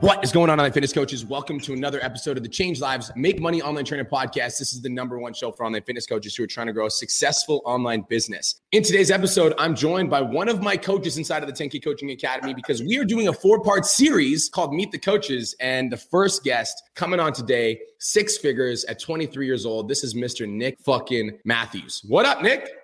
What is going on, online fitness coaches? Welcome to another episode of the Change Lives Make Money Online Training Podcast. This is the number one show for online fitness coaches who are trying to grow a successful online business. In today's episode, I'm joined by one of my coaches inside of the 10K Coaching Academy because we are doing a four part series called Meet the Coaches. And the first guest coming on today, six figures at 23 years old. This is Mr. Nick fucking Matthews. What up, Nick?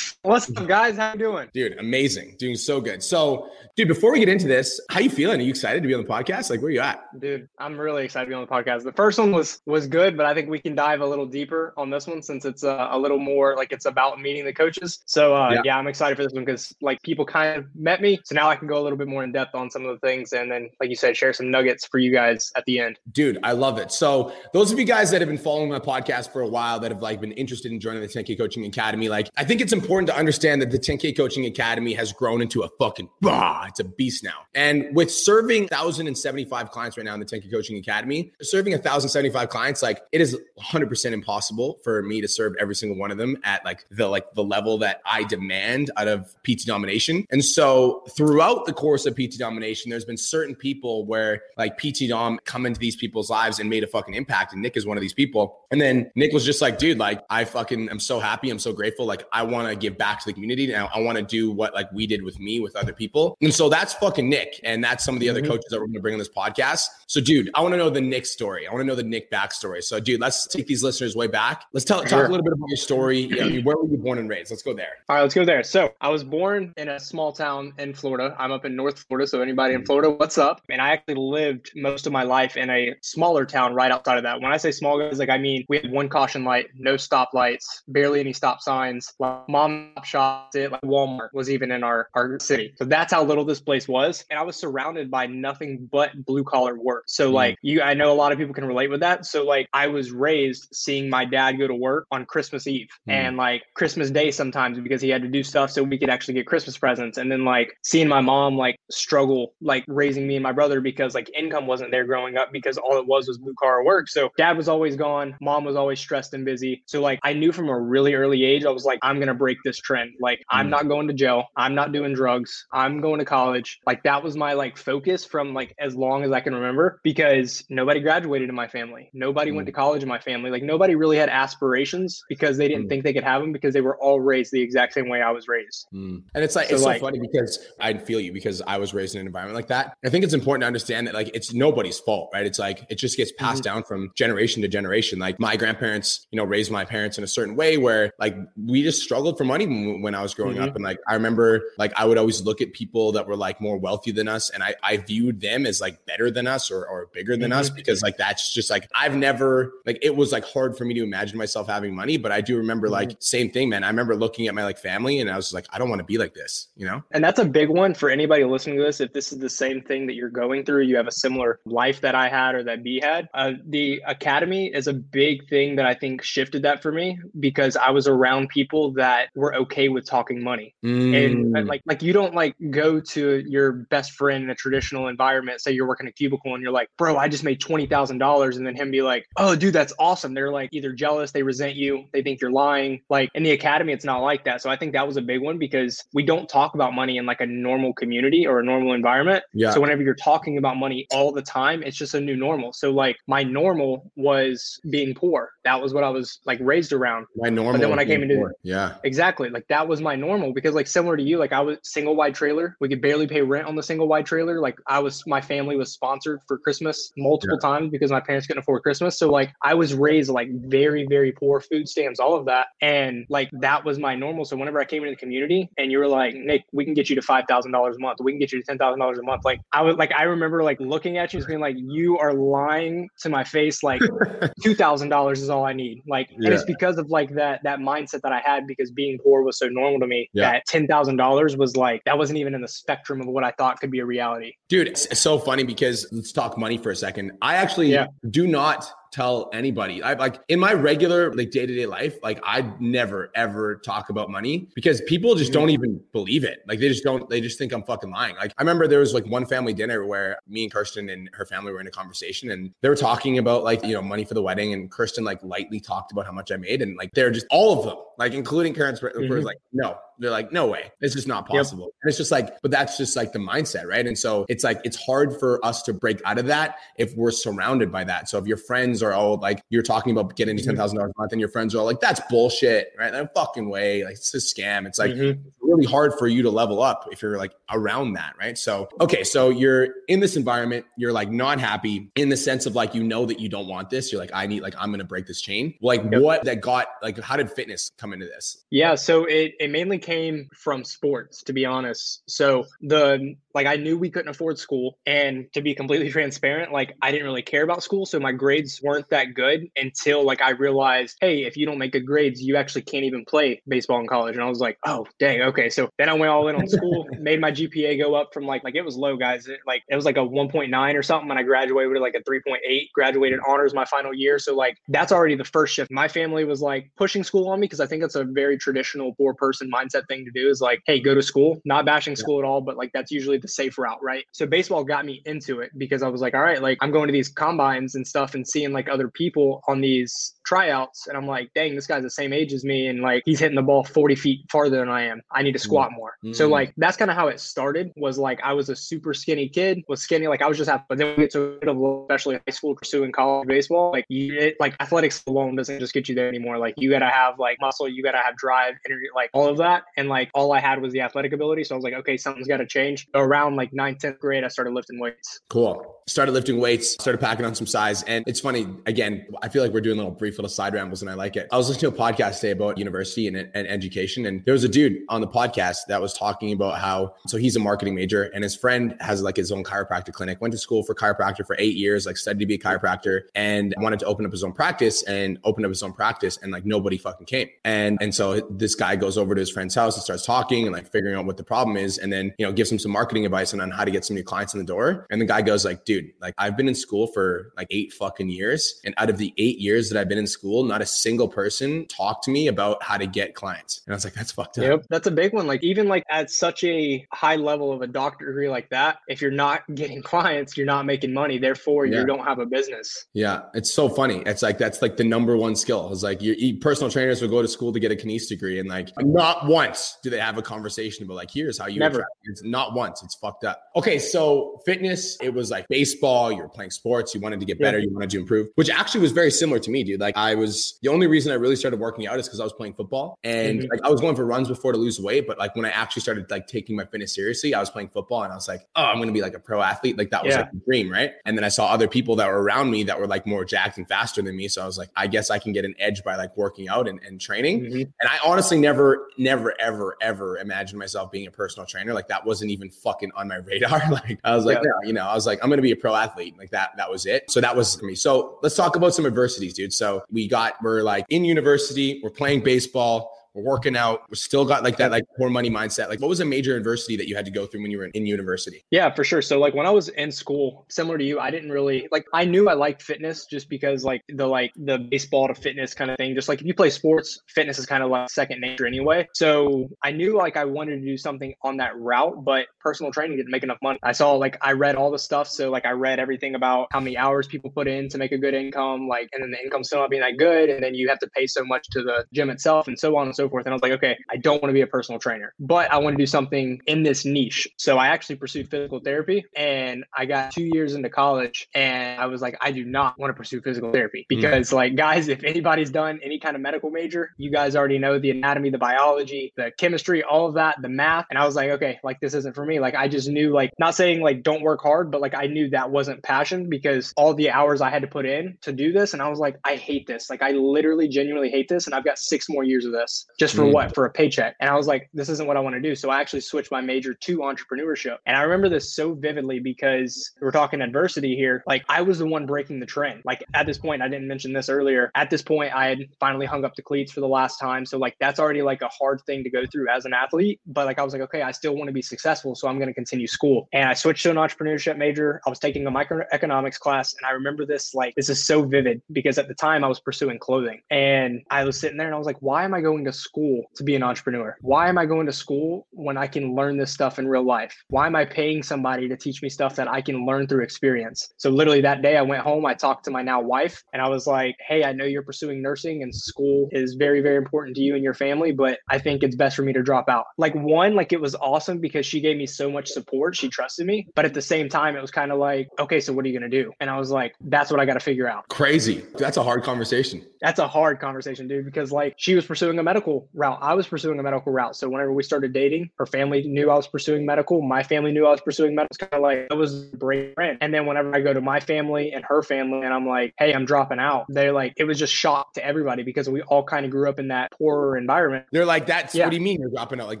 What's up, guys? How you doing? Dude, amazing. Doing so good. So, dude, before we get into this, how you feeling? Are you excited to be on the podcast? Like, where you at? Dude, I'm really excited to be on the podcast. The first one was was good, but I think we can dive a little deeper on this one since it's uh, a little more like it's about meeting the coaches. So, uh, yeah. yeah, I'm excited for this one because like people kind of met me, so now I can go a little bit more in depth on some of the things, and then, like you said, share some nuggets for you guys at the end. Dude, I love it. So, those of you guys that have been following my podcast for a while, that have like been interested in joining the 10K Coaching Academy, like I think it's important to understand that the 10K Coaching Academy has grown into a fucking bah, it's a beast now. And with serving 1,075 clients right now in the 10K Coaching Academy, serving 1,075 clients, like it is 100% impossible for me to serve every single one of them at like the like the level that I demand out of PT domination. And so throughout the course of PT domination, there's been certain people where like PT dom come into these people's lives and made a fucking impact. And Nick is one of these people. And then Nick was just like, dude, like I fucking am so happy. I'm so grateful. Like I want to give back to the community. Now I want to do what like we did with me with other people. And so that's fucking Nick. And that's some of the other mm-hmm. coaches that we're going to bring on this podcast. So dude, I want to know the Nick story. I want to know the Nick backstory. So dude, let's take these listeners way back. Let's tell, talk a little bit about your story. You know, where were you born and raised? Let's go there. All right, let's go there. So I was born in a small town in Florida. I'm up in North Florida. So anybody in mm-hmm. Florida, what's up? And I actually lived most of my life in a smaller town right outside of that. When I say small guys, like I mean we had one caution light, no stoplights, barely any stop signs, like mom shops, it like Walmart was even in our, our city. So that's how little this place was. And I was surrounded by nothing but blue collar work. So mm like you I know a lot of people can relate with that. So like I was raised seeing my dad go to work on Christmas Eve mm and like Christmas Day sometimes because he had to do stuff so we could actually get Christmas presents. And then like seeing my mom like struggle like raising me and my brother because like income wasn't there growing up because all it was was blue collar work. So dad was always gone, mom was always stressed and busy. So like I knew from a really early age, I was like, I'm gonna break this trend. Like mm I'm not going to jail. I'm not doing drugs. I'm going to college. Like that was my like focus from like as long as I can remember because nobody graduated in my family. Nobody mm. went to college in my family. Like nobody really had aspirations because they didn't mm. think they could have them because they were all raised the exact same way I was raised. Mm. And it's like so it's like, so funny because I feel you because I was raised in an environment like that. I think it's important to understand that like it's nobody's fault, right? It's like it just gets passed mm-hmm. down from generation to generation. Like my grandparents, you know, raised my parents in a certain way where like we just struggled for money when I was growing mm-hmm. up, and like I remember like I would always look at people that were like more wealthy than us and I, I viewed them as like better than us or, or bigger than mm-hmm. us because like that's just like I've never like it was like hard for me to imagine myself having money. But I do remember like mm-hmm. same thing, man. I remember looking at my like family and I was like, I don't want to be like this, you know? And that's a big one for anybody listening to this. If this is the same thing that you're going through, you have a similar life that I had or that B had. Uh, the academy is a big thing that I think shifted that for me because I was around people that were okay with talking money. Mm. And like like you don't like go to your best friend in a traditional environment, say you're working a cubicle and you're like, bro, I just made twenty thousand dollars, and then him be like, oh, dude, that's awesome. They're like either jealous, they resent you, they think you're lying. Like in the academy, it's not like that. So I think that was a big one because we don't talk about money in like a normal community or a normal environment. Yeah. So whenever you're talking about money all the time, it's just a new normal. So like my normal was being poor. That was what I was like raised around. My normal. But then when I came into poor. yeah, exactly like that was my normal because like similar to you, like I was single wide trailer. We could barely pay rent on the single wide trailer. Like I was, my family was sponsored for Christmas multiple yeah. times because my parents couldn't afford Christmas. So like I was raised like very, very poor food stamps, all of that. And like that was my normal. So whenever I came into the community and you were like, Nick, we can get you to $5,000 a month. We can get you to $10,000 a month. Like I was like, I remember like looking at you and being like, you are lying to my face. Like $2,000 is all I need. Like, yeah. and it's because of like that, that mindset that I had because being poor was so normal to me yeah. that $10,000 was like, that wasn't even in the spectrum of what I thought could be a reality. Dude, it's so funny because let's talk money for a second. I actually yeah. do not tell anybody. I like in my regular like day to day life, like I never ever talk about money because people just don't even believe it. Like they just don't. They just think I'm fucking lying. Like I remember there was like one family dinner where me and Kirsten and her family were in a conversation and they were talking about like you know money for the wedding and Kirsten like lightly talked about how much I made and like they're just all of them like including Karen's mm-hmm. was like no they're like, no way, it's just not possible. Yep. And it's just like, but that's just like the mindset, right? And so it's like, it's hard for us to break out of that if we're surrounded by that. So if your friends are all like, you're talking about getting mm-hmm. $10,000 a month and your friends are all like, that's bullshit, right? That fucking way. Like, it's a scam. It's like mm-hmm. Really hard for you to level up if you're like around that, right? So, okay, so you're in this environment, you're like not happy in the sense of like, you know that you don't want this. You're like, I need, like, I'm going to break this chain. Like, yep. what that got, like, how did fitness come into this? Yeah. So it, it mainly came from sports, to be honest. So the like I knew we couldn't afford school, and to be completely transparent, like I didn't really care about school, so my grades weren't that good until like I realized, hey, if you don't make good grades, you actually can't even play baseball in college. And I was like, oh dang, okay. So then I went all in on school, made my GPA go up from like like it was low, guys. It, like it was like a 1.9 or something, and I graduated with like a 3.8. Graduated honors my final year, so like that's already the first shift. My family was like pushing school on me because I think that's a very traditional four person mindset thing to do. Is like, hey, go to school. Not bashing school at all, but like that's usually the safe route, right? So baseball got me into it because I was like, all right, like I'm going to these combines and stuff and seeing like other people on these tryouts and I'm like, dang, this guy's the same age as me and like he's hitting the ball 40 feet farther than I am. I need to squat mm. more. Mm. So like that's kind of how it started was like I was a super skinny kid, was skinny, like I was just happy, but then we get to especially high school pursuing college baseball, like you it, like athletics alone doesn't just get you there anymore. Like you gotta have like muscle, you gotta have drive, energy, like all of that. And like all I had was the athletic ability. So I was like, okay, something's gotta change. Around like ninth, 10th grade, I started lifting weights. Cool. Started lifting weights, started packing on some size. And it's funny, again, I feel like we're doing little brief little side rambles and I like it. I was listening to a podcast today about university and, and education. And there was a dude on the podcast that was talking about how, so he's a marketing major and his friend has like his own chiropractic clinic, went to school for chiropractor for eight years, like studied to be a chiropractor and wanted to open up his own practice and opened up his own practice. And like nobody fucking came. And, and so this guy goes over to his friend's house and starts talking and like figuring out what the problem is. And then, you know, gives him some marketing advice on how to get some new clients in the door. And the guy goes like, dude, like I've been in school for like eight fucking years. And out of the eight years that I've been in school, not a single person talked to me about how to get clients. And I was like, that's fucked up. Yep. That's a big one. Like even like at such a high level of a doctor degree like that, if you're not getting clients, you're not making money. Therefore, yeah. you don't have a business. Yeah. It's so funny. It's like, that's like the number one skill. It's like your personal trainers will go to school to get a kines degree. And like not once do they have a conversation about like, here's how you Never. It's not once. It's fucked up. Okay. So fitness, it was like baseball, you were playing sports, you wanted to get better, yeah. you wanted to improve, which actually was very similar to me, dude. Like I was the only reason I really started working out is because I was playing football and mm-hmm. like I was going for runs before to lose weight, but like when I actually started like taking my fitness seriously, I was playing football and I was like, oh, I'm gonna be like a pro athlete. Like that was yeah. like the dream, right? And then I saw other people that were around me that were like more jacked and faster than me. So I was like, I guess I can get an edge by like working out and, and training. Mm-hmm. And I honestly never, never, ever, ever imagined myself being a personal trainer. Like that wasn't even fucking on my radar. like I was like, yeah. no, you know, I was like, I'm gonna be a pro athlete. Like that, that was it. So that was for me. So let's talk about some adversities, dude. So we got, we're like in university, we're playing baseball working out. Still got like that like poor money mindset. Like what was a major adversity that you had to go through when you were in, in, university? Yeah, for sure. So like when I was in school, similar to you, I didn't really like I knew I liked fitness just because like the like the baseball to fitness kind of thing. Just like if you play sports, fitness is kind of like second nature anyway. So I knew like I wanted to do something on that route, but personal training didn't make enough money. I saw like I read all the stuff. So like I read everything about how many hours people put in to make a good income, like and then the income still not being that good. And then you have to pay so much to the gym itself and so on and so forth. And I was like, okay, I don't want to be a personal trainer, but I want to do something in this niche. So I actually pursued physical therapy and I got two years into college and I was like, I do not want to pursue physical therapy hmm. because, mm. like, guys, if anybody's done any kind of medical major, you guys already know the anatomy, the biology, the chemistry, all of that, the math. And I was like, okay, like, this isn't for me. Like, I just knew, like, not saying like don't work hard, but like, I knew that wasn't passion because all the hours I had to put in to do this. And I was like, I hate this. Like, I literally genuinely hate this. And I've got six more years of this. Just for mm. what? For a paycheck. And I was like, this isn't what I want to do. So I actually switched my major to entrepreneurship. And I remember this so vividly because we're talking adversity here. Like I was the one breaking the trend. Like at this point, I didn't mention this earlier. At this point, I had finally hung up the cleats for the last time. So like that's already like a hard thing to go through as an athlete. But like I was like, okay, I still want to be successful. So I'm going to continue school. And I switched to an entrepreneurship major. I was taking a microeconomics class. And I remember this like this is so vivid because at the time I was pursuing clothing. And I was sitting there and I was like, why am I going to school to be an entrepreneur? Why am I going to school when I can learn this stuff in real life? Why am I paying somebody to teach me stuff that I can learn through experience? So literally that day I went home, I talked to my now wife and I was like, hey, I know you're pursuing nursing and school is very, very important to you and your family, but I think it's best for me to drop out. Like one, like it was awesome because she gave me so much support. She trusted me. But at the same time, it was kind of like, okay, so what are you going to do? And I was like, that's what I got to figure out. Crazy. That's a hard conversation. That's a hard conversation, dude, because like she was pursuing a medical route. I was pursuing a medical route. So whenever we started dating, her family knew I was pursuing medical. My family knew I was pursuing medical. It's kind of like it was a break. And then whenever I go to my family and her family and I'm like, hey, I'm dropping out, they're like, it was just shock to everybody because we all kind of grew up in that poorer environment. They're like, that's yeah. what do you mean you're dropping out? Like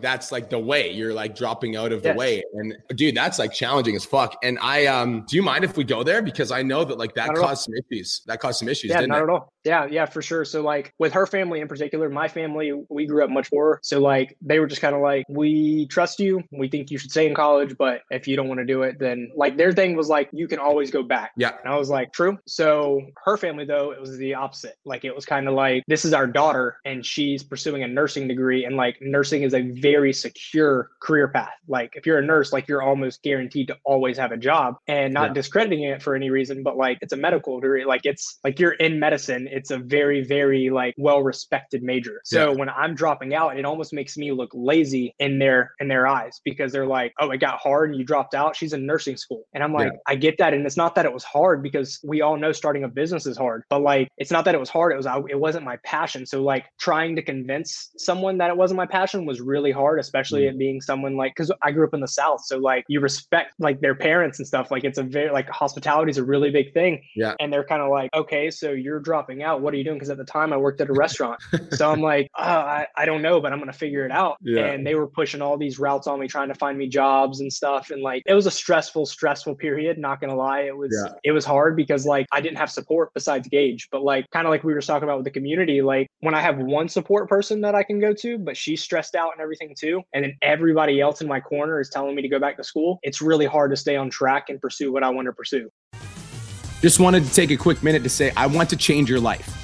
that's like the way you're like dropping out of the yes. way. And dude, that's like challenging as fuck. And I um do you mind if we go there? Because I know that like that caused some issues. That caused some issues. Yeah, not it? at all. Yeah, yeah, for sure. So like with her family in particular, my family, we grew up much more. So like they were just kind of like, we trust you. We think you should stay in college, but if you don't want to do it, then like their thing was like, you can always go back. Yeah. And I was like, true. So her family though, it was the opposite. Like it was kind of like, this is our daughter and she's pursuing a nursing degree. And like nursing is a very secure career path. Like if you're a nurse, like you're almost guaranteed to always have a job and not yeah. discrediting it for any reason, but like it's a medical degree. Like it's like you're in medicine. It's a very, very like well respected major. So yeah. when I'm dropping out, it almost makes me look lazy in their in their eyes because they're like, oh, it got hard and you dropped out. She's in nursing school. And I'm like, yeah. I get that. And it's not that it was hard because we all know starting a business is hard, but like it's not that it was hard. It was it wasn't my passion. So like trying to convince someone that it wasn't my passion was really hard, especially mm-hmm. it being someone like because I grew up in the South. So like you respect like their parents and stuff. Like it's a very like hospitality is a really big thing. Yeah. And they're kind of like, okay, so you're dropping out. What are you doing? Because at the time I worked at a restaurant. so I'm like, oh, I, I don't know, but I'm gonna figure it out. Yeah. And they were pushing all these routes on me, trying to find me jobs and stuff. And like it was a stressful, stressful period. Not gonna lie, it was yeah. it was hard because like I didn't have support besides Gage. But like kind of like we were talking about with the community, like when I have one support person that I can go to, but she's stressed out and everything too, and then everybody else in my corner is telling me to go back to school, it's really hard to stay on track and pursue what I want to pursue. Just wanted to take a quick minute to say I want to change your life.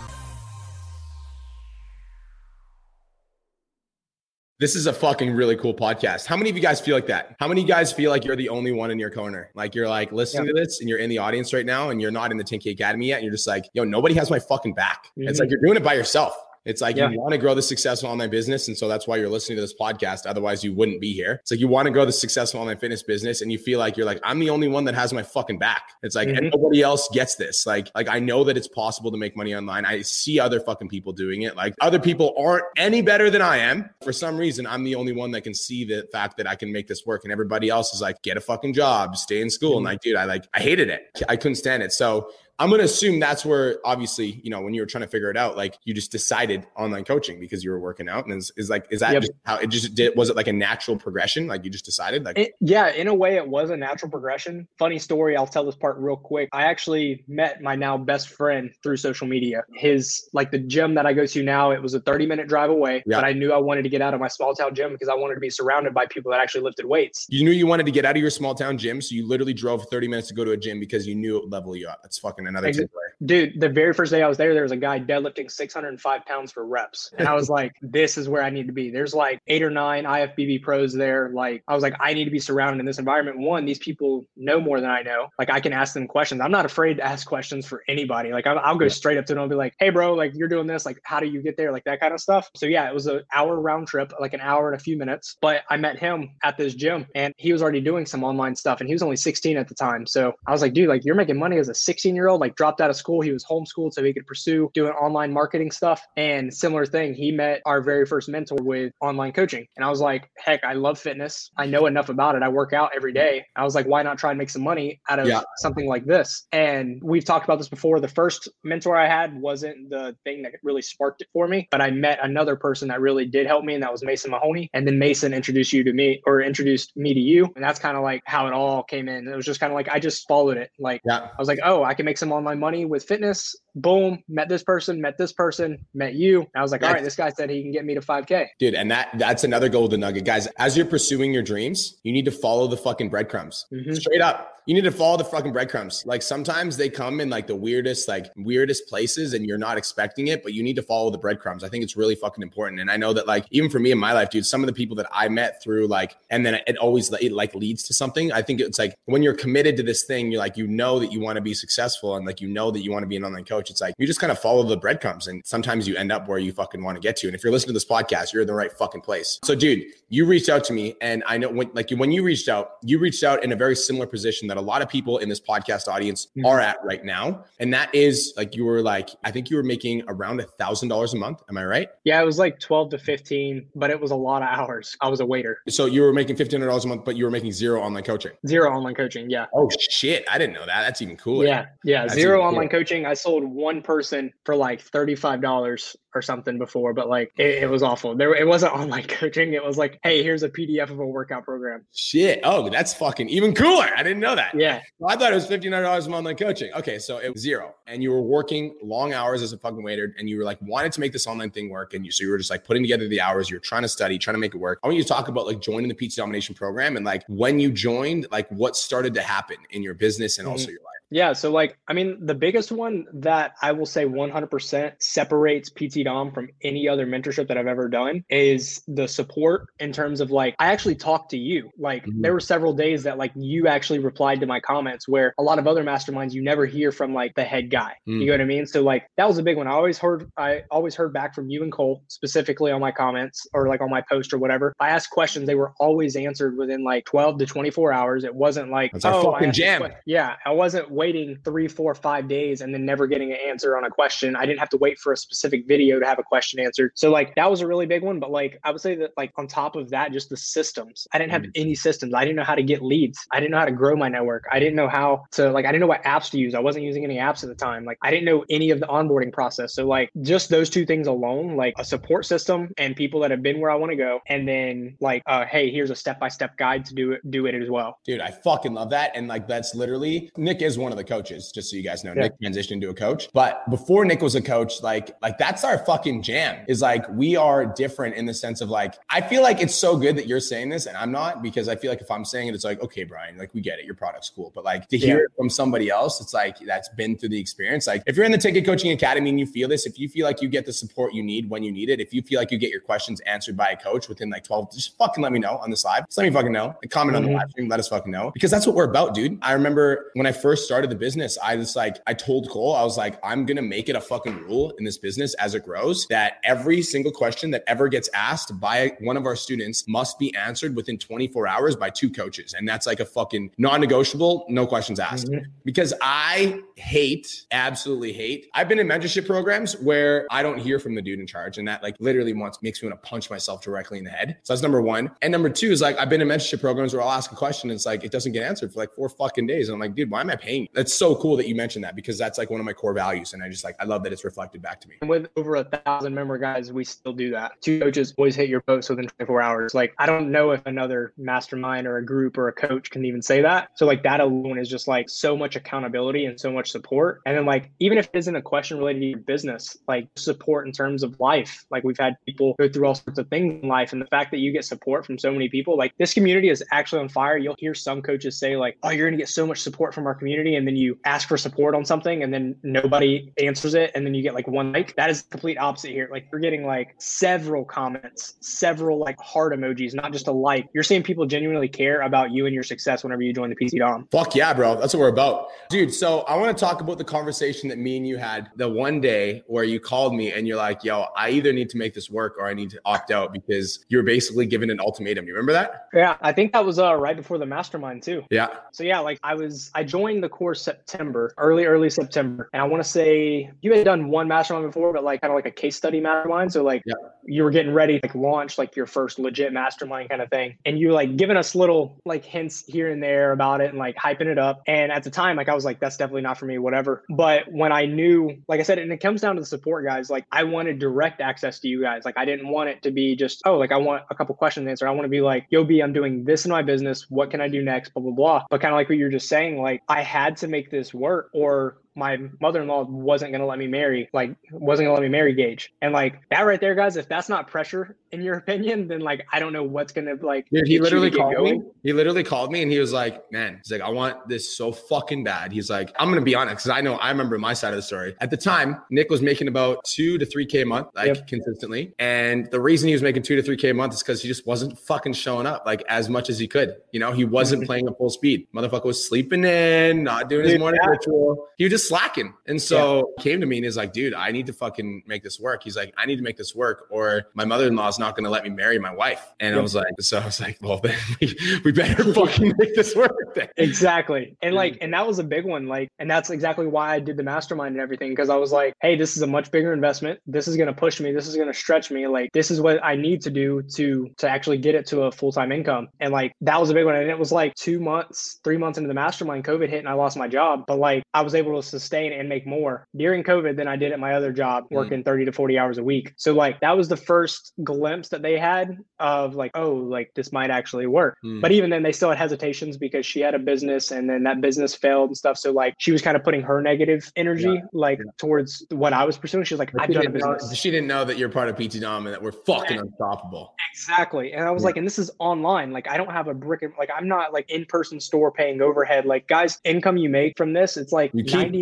This is a fucking really cool podcast. How many of you guys feel like that? How many of you guys feel like you're the only one in your corner? Like you're like listening yeah. to this and you're in the audience right now and you're not in the 10K Academy yet. And you're just like, yo, nobody has my fucking back. Mm-hmm. It's like you're doing it by yourself. It's like yeah. you want to grow the successful online business. And so that's why you're listening to this podcast. Otherwise, you wouldn't be here. It's like you want to grow the successful online fitness business and you feel like you're like, I'm the only one that has my fucking back. It's like, mm-hmm. nobody else gets this. Like, like I know that it's possible to make money online. I see other fucking people doing it. Like other people aren't any better than I am. For some reason, I'm the only one that can see the fact that I can make this work. And everybody else is like, get a fucking job, stay in school. Mm-hmm. And like, dude, I like, I hated it. I couldn't stand it. So I'm going to assume that's where obviously, you know, when you were trying to figure it out, like you just decided online coaching because you were working out and is, is like, is that yep. just how it just did? Was it like a natural progression? Like you just decided like, it, yeah, in a way it was a natural progression. Funny story. I'll tell this part real quick. I actually met my now best friend through social media. His like the gym that I go to now, it was a 30 minute drive away, but I knew I wanted to get out of my small town gym because I wanted to be surrounded by people that actually lifted weights. You knew you wanted to get out of your small town gym. So you literally drove 30 minutes to go to a gym because you knew it would level you up. That's fucking another takeaway. Dude, the very first day I was there, there was a guy deadlifting 605 pounds for reps. And I was like, this is where I need to be. There's like eight or nine IFBB pros there. Like, I was like, I need to be surrounded in this environment. One, these people know more than I know. Like, I can ask them questions. I'm not afraid to ask questions for anybody. Like, I'll, I'll go straight up to them and be like, hey, bro, like, you're doing this. Like, how do you get there? Like, that kind of stuff. So, yeah, it was an hour round trip, like an hour and a few minutes. But I met him at this gym and he was already doing some online stuff and he was only 16 at the time. So I was like, dude, like, you're making money as a 16 year old, like, dropped out of school. He was homeschooled so he could pursue doing online marketing stuff. And similar thing, he met our very first mentor with online coaching. And I was like, heck, I love fitness. I know enough about it. I work out every day. I was like, why not try and make some money out of yeah. something like this? And we've talked about this before. The first mentor I had wasn't the thing that really sparked it for me, but I met another person that really did help me, and that was Mason Mahoney. And then Mason introduced you to me or introduced me to you. And that's kind of like how it all came in. It was just kind of like I just followed it. Like yeah. I was like, oh, I can make some online money with fitness boom, met this person, met this person, met you. I was like, all right, this guy said he can get me to 5K. Dude, and that that's another golden nugget. Guys, as you're pursuing your dreams, you need to follow the fucking breadcrumbs. Mm-hmm. Straight up. You need to follow the fucking breadcrumbs. Like sometimes they come in like the weirdest, like weirdest places and you're not expecting it, but you need to follow the breadcrumbs. I think it's really fucking important. And I know that like even for me in my life, dude, some of the people that I met through like, and then it always it like leads to something. I think it's like when you're committed to this thing, you're like, you know that you want to be successful and like you know that you want to be an online coach. It's like you just kind of follow the breadcrumbs and sometimes you end up where you fucking want to get to. And if you're listening to this podcast, you're in the right fucking place. So dude, you reached out to me and I know when like when you reached out, you reached out in a very similar position that a lot of people in this podcast audience mm-hmm. are at right now. And that is like you were like, I think you were making around a thousand dollars a month. Am I right? Yeah, it was like 12 to 15, but it was a lot of hours. I was a waiter. So you were making $1,500 a month, but you were making zero online coaching. Zero online coaching. Yeah. Oh shit. I didn't know that. That's even cooler. Yeah. Yeah. That's zero online coaching. I sold one person for like $35 or something before, but like it, it, was awful. There, it wasn't online coaching. It was like, hey, here's a PDF of a workout program. Shit. Oh, that's fucking even cooler. I didn't know that. Yeah. Well, I thought it was $59 a month online coaching. Okay, so it was zero, and you were working long hours as a fucking waiter, and you were like wanted to make this online thing work, and you so you were just like putting together the hours. You're trying to study, trying to make it work. I want you to talk about like joining the PT Domination program and like when you joined, like what started to happen in your business and mm-hmm. also your life. Yeah. So, like, I mean, the biggest one that I will say 100% separates PT Dom from any other mentorship that I've ever done is the support in terms of like, I actually talked to you. Like, mm-hmm. there were several days that like you actually replied to my comments where a lot of other masterminds you never hear from like the head guy. Mm-hmm. You know what I mean? So, like, that was a big one. I always heard, I always heard back from you and Cole specifically on my comments or like on my post or whatever. If I asked questions, they were always answered within like 12 to 24 hours. It wasn't like, That's oh, fucking jam. Yeah. I wasn't waiting three, four, five days and then never getting an answer on a question. I didn't have to wait for a specific video to have a question answered. So like that was a really big one. But like I would say that like on top of that, just the systems. I didn't have mm. any systems. I didn't know how to get leads. I didn't know how to grow my network. I didn't know how to like I didn't know what apps to use. I wasn't using any apps at the time. Like I didn't know any of the onboarding process. So like just those two things alone, like a support system and people that have been where I want to go, and then like uh hey, here's a step-by-step guide to do it do it as well. Dude, I fucking love that. And like that's literally Nick is one of the coaches just so you guys know. Yeah. Nick transitioned into a coach. But before Nick was a coach, like, like that's our fucking jam. Is like we are different in the sense of like, I feel like it's so good that you're saying this and I'm not, because I feel like if I'm saying it, it's like, okay, Brian, like we get it, your product's cool. But like to hear yeah. it from somebody else, it's like that's been through the experience. Like if you're in the 10K Coaching Academy and you feel this, if you feel like you get the support you need when you need it, if you feel like you get your questions answered by a coach within like 12, just fucking let me know on this live. Just let me fucking know. Like comment mm-hmm. on the mm-hmm. live stream, let us fucking know. Because that's what we're about, dude. I remember when I first started the business, I was like, I told Cole, I was like, I'm gonna make it a fucking rule in this business as it grows that every single question that ever gets asked by one of our students must be answered within 24 hours by two coaches. And that's like a fucking non-negotiable, no questions asked. Mm-hmm. Because I hate, absolutely hate. I've been in mentorship programs where I don't hear from the dude in charge. And that like literally once makes me want to punch myself directly in the head. So that's number one. And number two is like I've been in mentorship programs where I'll ask a question and it's like it doesn't get answered for like four fucking days. And I'm like, dude, why am I paying? That's so cool that you mentioned that because that's like one of my core values. And I just like, I love that it's reflected back to me. And With over a thousand member guys, we still do that. Two coaches always hit your post within 24 hours. Like, I don't know if another mastermind or a group or a coach can even say that. So, like, that alone is just like so much accountability and so much support. And then, like, even if it isn't a question related to your business, like support in terms of life, like, we've had people go through all sorts of things in life. And the fact that you get support from so many people, like, this community is actually on fire. You'll hear some coaches say, like, oh, you're going to get so much support from our community community and then you ask for support on something and then nobody answers it and then you get like one like that is complete opposite here. Like you're getting like several comments, several like heart emojis, not just a like. You're seeing people genuinely care about you and your success whenever you join the PT Dom. Fuck yeah, bro. That's what we're about. Dude, so I want to talk about the conversation that me and you had the one day where you called me and you're like, yo, I either need to make this work or I need to opt out because you're basically given an ultimatum. You remember that? Yeah, I think that was uh, right before the mastermind too. Yeah. So yeah, like I was, I joined the course September, early, early September. And I want to say you had done one mastermind before, but like kind of like a case study mastermind. So like yeah. you were getting ready to like launch like your first legit mastermind kind of thing. And you were like giving us little like hints here and there about it and like hyping it up. And at the time, like I was like, that's definitely not for me, whatever. But when I knew, like I said, and it comes down to the support guys, like I wanted direct access to you guys. Like I didn't want it to be just, oh, like I want a couple questions answered. I want to be like, yo, B, I'm doing this in my business. What can I do next? Blah, blah, blah. But kind of like what you're just saying, like I had to make this work or my mother-in-law wasn't going to let me marry like wasn't going to let me marry gage. And like that right there guys if that's not pressure in your opinion then like i don't know what's going to like Dude, he literally called going. me he literally called me and he was like man he's like i want this so fucking bad. He's like i'm going to be honest because i know i remember my side of the story. At the time nick was making about two to three k a month like yep. consistently. And the reason he was making two to three k a month is because he just wasn't fucking showing up like as much as he could. You know he wasn't playing at full speed. Motherfucker was sleeping in not doing Dude, his morning ritual. He was slacking. And so yeah. came to me and he's like, dude, I need to fucking make this work. He's like, I need to make this work or my mother-in-law is not going to let me marry my wife. And yeah. I was like, so I was like, well, then we, we better fucking make this work. Then. Exactly. And like, mm-hmm. and that was a big one. Like, and that's exactly why I did the mastermind and everything. Cause I was like, hey, this is a much bigger investment. This is going to push me. This is going to stretch me. Like, this is what I need to do to, to actually get it to a full-time income. And like, that was a big one. And it was like two months, three months into the mastermind, COVID hit and I lost my job. But like, I was able to sustain and make more during COVID than I did at my other job, mm. working mm. 30 to 40 hours a week. So like that was the first glimpse that they had of like, oh, like this might actually work. Mm. But even then they still had hesitations because she had a business and then that business failed and stuff. So like she was kind of putting her negative energy yeah. like yeah. towards what I was pursuing. She was like, I've done a business. Know, she didn't know that you're part of PT Dom and that we're fucking yeah. unstoppable. Exactly. And I was like, and this is online. Like I don't have a brick and like I'm not like in-person store paying overhead. Like guys, income you make from this, it's like 90%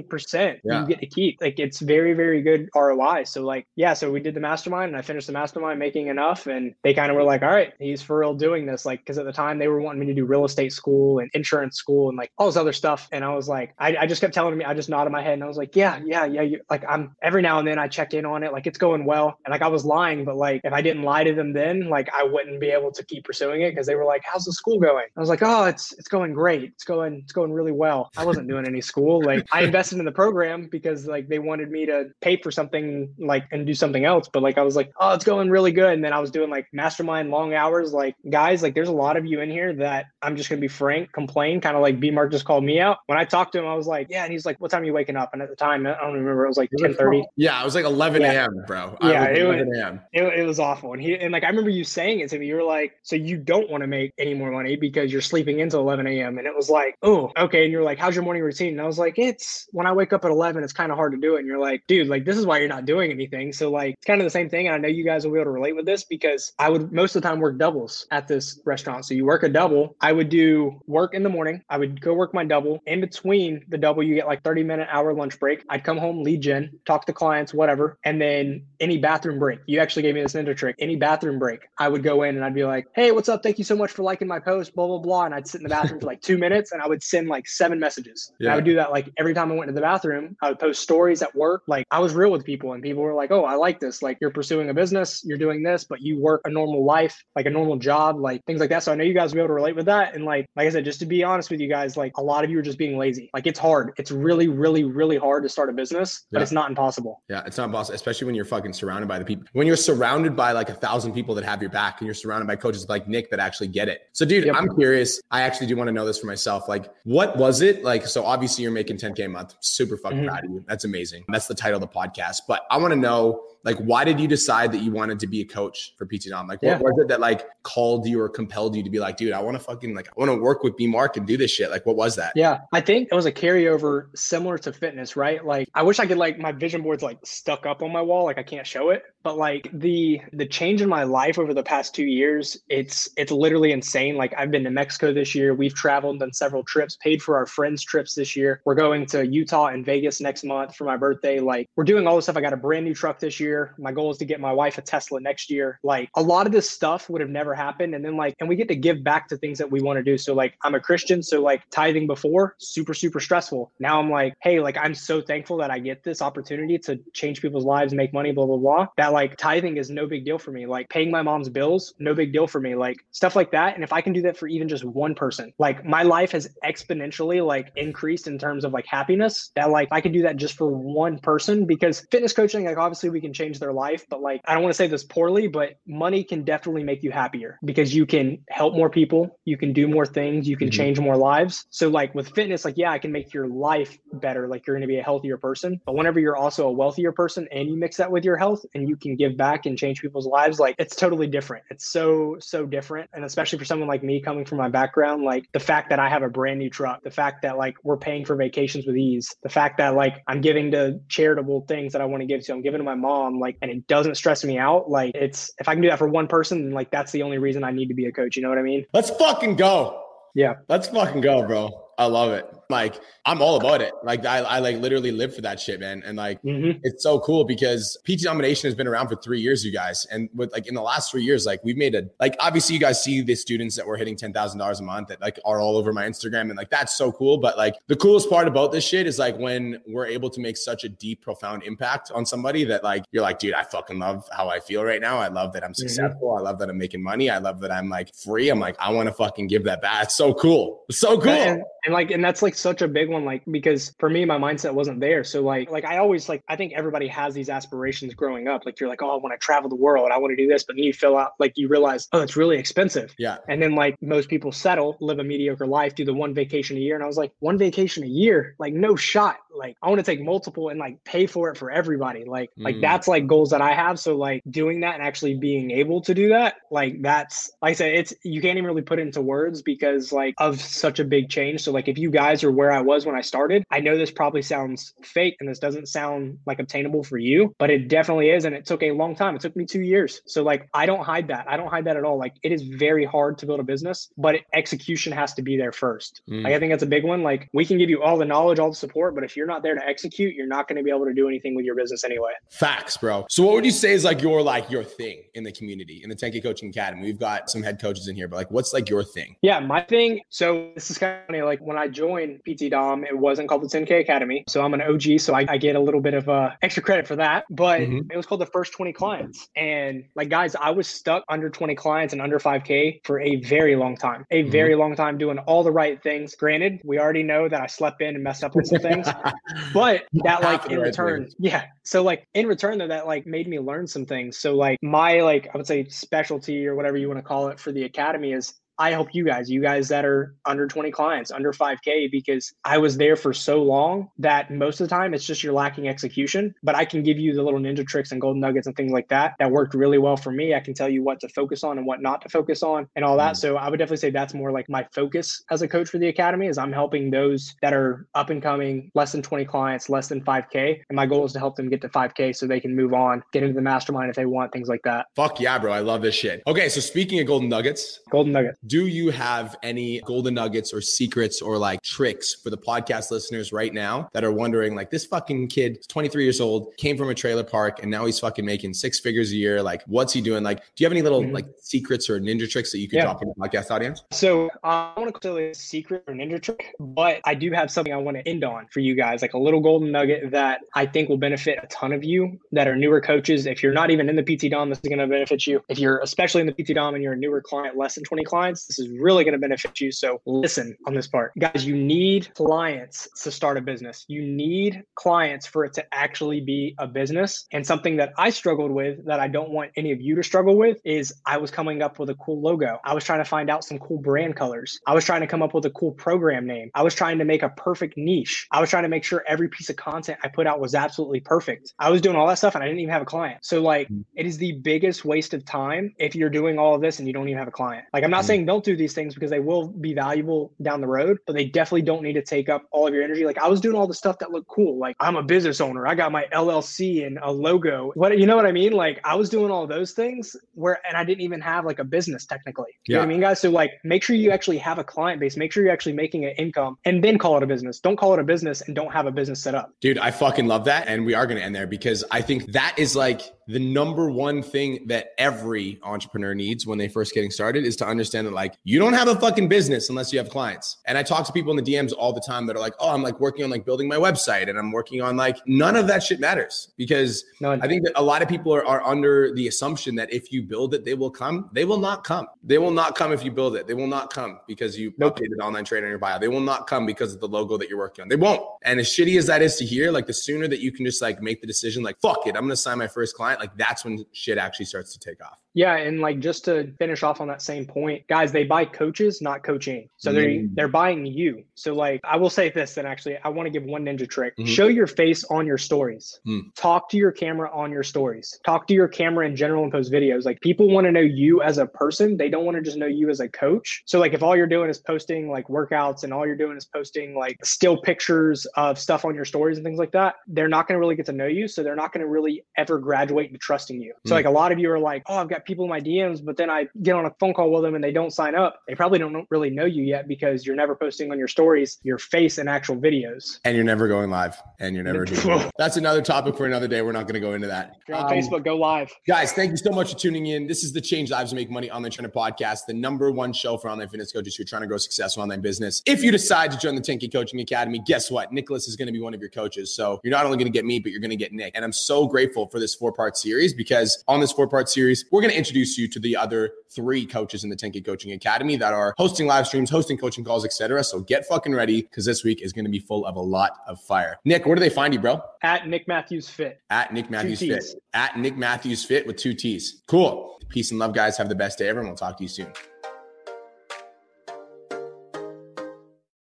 you get to keep. Like it's very, very good ROI. So like, yeah, so we did the mastermind and I finished the mastermind making enough. And they kind of were like, all right, he's for real doing this. Like, cause at the time they were wanting me to do real estate school and insurance school and like all this other stuff. And I was like, I, I just kept telling me, I just nodded my head and I was like, yeah, yeah, yeah. You, like I'm every now and then I check in on it. Like it's going well. And like I was lying, but like if I didn't lie to them then, like I wouldn't be able to keep pursuing it because they were like, how's the school going? I was like, oh, it's, it's going great. It's going, it's going really well. I wasn't doing any school. Like I invested in the program because like they wanted me to pay for something like and do something else. But like I was like, oh, it's going really good. And then I was doing like mastermind long hours. Like guys, like there's a lot of you in here that I'm just gonna be frank, complain, kind of like B Mark just called me out. When I talked to him, I was like, yeah, and he's like, what time are you waking up? And at the time, I don't remember, it was like 10:30. Yeah, it was like 11 a.m., yeah. bro. Yeah, it was, it, it was awful. And he and like I remember you saying it to me. You were like, so you don't want to make any more money because you're sleeping until 11 a.m. And it was like, oh, okay. And you're like, how's your morning routine? And I was like, it's when I wake up at 11, it's kind of hard to do it. And you're like, dude, like this is why you're not doing anything. So like it's kind of the same thing. And I know you guys will be able to relate with this because I would most of the time work doubles at this restaurant. So you work a double. I would do work in the morning. I would go work my double. In between the double, you get like 30 minute hour lunch break. I'd come home, lead gen, talk to clients, whatever. And then any bathroom break, you actually gave me this ninja trick. Any bathroom break, I would go in and I'd be like, hey, what's up? Thank you so much for liking my post, blah, blah, blah. And I'd sit in the bathroom for like two minutes and I would send like seven messages. Yeah. I would do that like every time I went to the bathroom. I would post stories at work. Like I was real with people and people were like, oh, I like this. Like you're pursuing a business, you're doing this, but you work a normal life, like a normal job, like things like that. So I know you guys will be able to relate with that. And like, like I said, just to be honest with you guys, like a lot of you are just being lazy. Like it's hard. It's really, really, really hard to start a business, but it's not impossible. Yeah, it's not impossible, especially when you're fucking surrounded by the people. When you're surrounded by like a thousand people that have your back and you're surrounded by coaches like Nick that actually get it. So, dude, yep. I'm curious. I actually do want to know this for myself. Like, what was it like? So obviously you're making 10K a month super fucking mm-hmm. proud of you. That's amazing. That's the title of the podcast. But I want to know like why did you decide that you wanted to be a coach for PT Dom? Like what yeah. was it that like called you or compelled you to be like, dude, I want to fucking like I want to work with B Mark and do this shit. Like what was that? Yeah. I think it was a carryover similar to fitness, right? Like I wish I could like my vision board's like stuck up on my wall, like I can't show it. But like the the change in my life over the past two years, it's it's literally insane. Like I've been to Mexico this year. We've traveled, done several trips, paid for our friends' trips this year. We're going to Utah and Vegas next month for my birthday. Like we're doing all this stuff. I got a brand new truck this year. My goal is to get my wife a Tesla next year. Like a lot of this stuff would have never happened. And then like, and we get to give back to things that we want to do. So like I'm a Christian. So like tithing before, super, super stressful. Now I'm like, hey, like I'm so thankful that I get this opportunity to change people's lives, make money, blah, blah, blah. That like tithing is no big deal for me. Like paying my mom's bills, no big deal for me. Like stuff like that. And if I can do that for even just one person, like my life has exponentially like increased in terms of like happiness that like I could do that just for one person because fitness coaching, like obviously we can change their life. But like, I don't want to say this poorly, but money can definitely make you happier because you can help more people, you can do more things, you can mm-hmm. change more lives. So, like with fitness, like, yeah, I can make your life better. Like, you're going to be a healthier person. But whenever you're also a wealthier person and you mix that with your health and you can give back and change people's lives, like, it's totally different. It's so, so different. And especially for someone like me coming from my background, like the fact that I have a brand new truck, the fact that like we're paying for vacations with ease, the fact that like I'm giving to charitable things that I want to give to, I'm giving to my mom like, and it doesn't stress me out. Like, it's if I can do that for one person, like that's the only reason I need to be a coach. You know what I mean? Let's fucking go. Yeah. Let's fucking go, bro. I love it. Like I'm all about it. Like I, I like literally live for that shit, man. And like mm-hmm. it's so cool because PT Domination has been around for three years, you guys. And with like in the last three years, like we've made a like obviously you guys see the students that were hitting ten thousand dollars a month that like are all over my Instagram and like that's so cool. But like the coolest part about this shit is like when we're able to make such a deep, profound impact on somebody that like you're like, dude, I fucking love how I feel right now. I love that I'm mm-hmm. successful. Mm-hmm. I love that I'm making money. I love that I'm like free. I'm like, I want to fucking give that back. It's so cool. It's so cool. And, and like, and that's like such a big one. Like like because for me my mindset wasn't there. So like like i always like i think everybody has these aspirations growing up. Like you're like oh i want to travel the world. I want to do this. But then you fill out like you realize oh it's really expensive. Yeah. And then like most people settle live a mediocre life do the one vacation a year. And i was like one vacation a year? Like no shot. Like i want to take multiple and like pay for it for everybody. Like mm. like that's like goals that i have. So like doing that and actually being able to do that like that's like i said it's you can't even really put it into words because like of such a big change. So like if you guys are where i was when i started i know this probably sounds fake and this doesn't sound like obtainable for you but it definitely is and it took a long time it took me two years so like i don't hide that i don't hide that at all like it is very hard to build a business but execution has to be there first mm. like i think that's a big one like we can give you all the knowledge all the support but if you're not there to execute, you're not going to be able to do anything with your business anyway. Facts, bro. So what would you say is like your like your thing in the community in the 10K Coaching Academy? We've got some head coaches in here, but like what's like your thing? Yeah, my thing. So this is kind of funny. Like when I joined PT Dom, it wasn't called the 10K Academy. So I'm an OG, so I, I get a little bit of uh, extra credit for that. But mm-hmm. it was called the first 20 clients. And like guys, I was stuck under 20 clients and under 5K for a very long time. A mm-hmm. very long time doing all the right things. Granted, we already know that I slept in and messed up on some things. but that like in return yeah so like in return though that like made me learn some things so like my like i would say specialty or whatever you want to call it for the academy is I help you guys, you guys that are under 20 clients, under 5K, because I was there for so long that most of the time it's just you're lacking execution. But I can give you the little ninja tricks and golden nuggets and things like that that worked really well for me. I can tell you what to focus on and what not to focus on and all that. Mm. So I would definitely say that's more like my focus as a coach for the academy is I'm helping those that are up and coming, less than 20 clients, less than 5K. And my goal is to help them get to 5K so they can move on, get into the mastermind if they want, things like that. Fuck yeah, bro. I love this shit. Okay. So speaking of golden nuggets, golden nugget do you have any golden nuggets or secrets or like tricks for the podcast listeners right now that are wondering like this fucking kid 23 years old came from a trailer park and now he's fucking making six figures a year? Like what's he doing? Like do you have any little mm-hmm. like secrets or ninja tricks that you could yeah. drop in the podcast audience? So i want to call it a secret or ninja trick but i do have something i want to end on for you guys like a little golden nugget that i think will benefit a ton of you that are newer coaches. If you're not even in the pt dom this is going to benefit you. If you're especially in the pt dom and you're a newer client less than 20 clients words. This is really going to benefit you. So listen on this part. Guys, you need clients to start a business. You need clients for it to actually be a business. And something that I struggled with that I don't want any of you to struggle with is I was coming up with a cool logo. I was trying to find out some cool brand colors. I was trying to come up with a cool program name. I was trying to make a perfect niche. I was trying to make sure every piece of content I put out was absolutely perfect. I was doing all that stuff and I didn't even have a client. So like mm. it is the biggest waste of time if you're doing all of this and you don't even have a client. Like I'm not mm. saying don't do these things because they will be valuable down the road, but they definitely don't need to take up all of your energy. Like I was doing all the stuff that looked cool. Like I'm a business owner. I got my LLC and a logo. What you know what I mean? Like I was doing all those things where and I didn't even have like a business technically. You yeah. know what I mean, guys? So like make sure you actually have a client base. Make sure you're actually making an income and then call it a business. Don't call it a business and don't have a business set up. Dude, I fucking love that. And we are gonna end there because I think that is like the number one thing that every entrepreneur needs when they first getting started is to understand that like you don't have a fucking business unless you have clients. And I talk to people in the DMs all the time that are like, "Oh, I'm like working on like building my website and I'm working on like none of that shit matters because no, I think that a lot of people are, are under the assumption that if you build it, they will come. They will not come. They will not come if you build it. They will not come because you nope. updated online training in your bio. They will not come because of the logo that you're working on. They won't. And as shitty as that is to hear, like the sooner that you can just like make the decision, like fuck it, I'm gonna sign my first client. Like that's when shit actually starts to take off. Yeah, and like just to finish off on that same point, guys, they buy coaches, not coaching. So they're mm. they're buying you. So like I will say this, and actually I want to give one ninja trick. Mm-hmm. Show your face on your stories. Mm. Talk to your camera on your stories. Talk to your camera in general and post videos. Like people want to know you as a person. They don't want to just know you as a coach. So like if all you're doing is posting like workouts and all you're doing is posting like still pictures of stuff on your stories and things like that, they're not going to really get to know you. So they're not going to really ever graduate into trusting you. So mm. like a lot of you are like, oh, I've got people in my DMs, but then I get on a phone call with them and they don't sign up. They probably don't really know you yet because you're never posting on your stories your face and actual videos. And you're never going live. And you're never doing That's another topic for another day. We're not going to go into that. You're on um, Facebook, go live. Guys, thank you so much for tuning in. This is the Change Lives Make Money Online Trainer Podcast, the number one show for online fitness coaches who are trying to grow successful online business. If you decide to join the 10K Coaching Academy, guess what? Nicholas is going to be one of your coaches. So you're not only going to get me, but you're going to get Nick. And I'm so grateful for this four part series because on this four part series, we're going to introduce you to the other three coaches in the 10K Coaching Academy that are hosting live streams, hosting coaching calls, etc. So get fucking ready because this week is going to be full of a lot of fire. Nick, where do they find you, bro? At Nick Matthews Fit. At Nick Matthews Fit. At Nick Matthews Fit with two T's. Cool. Peace and love, guys. Have the best day ever, and we'll talk to you soon.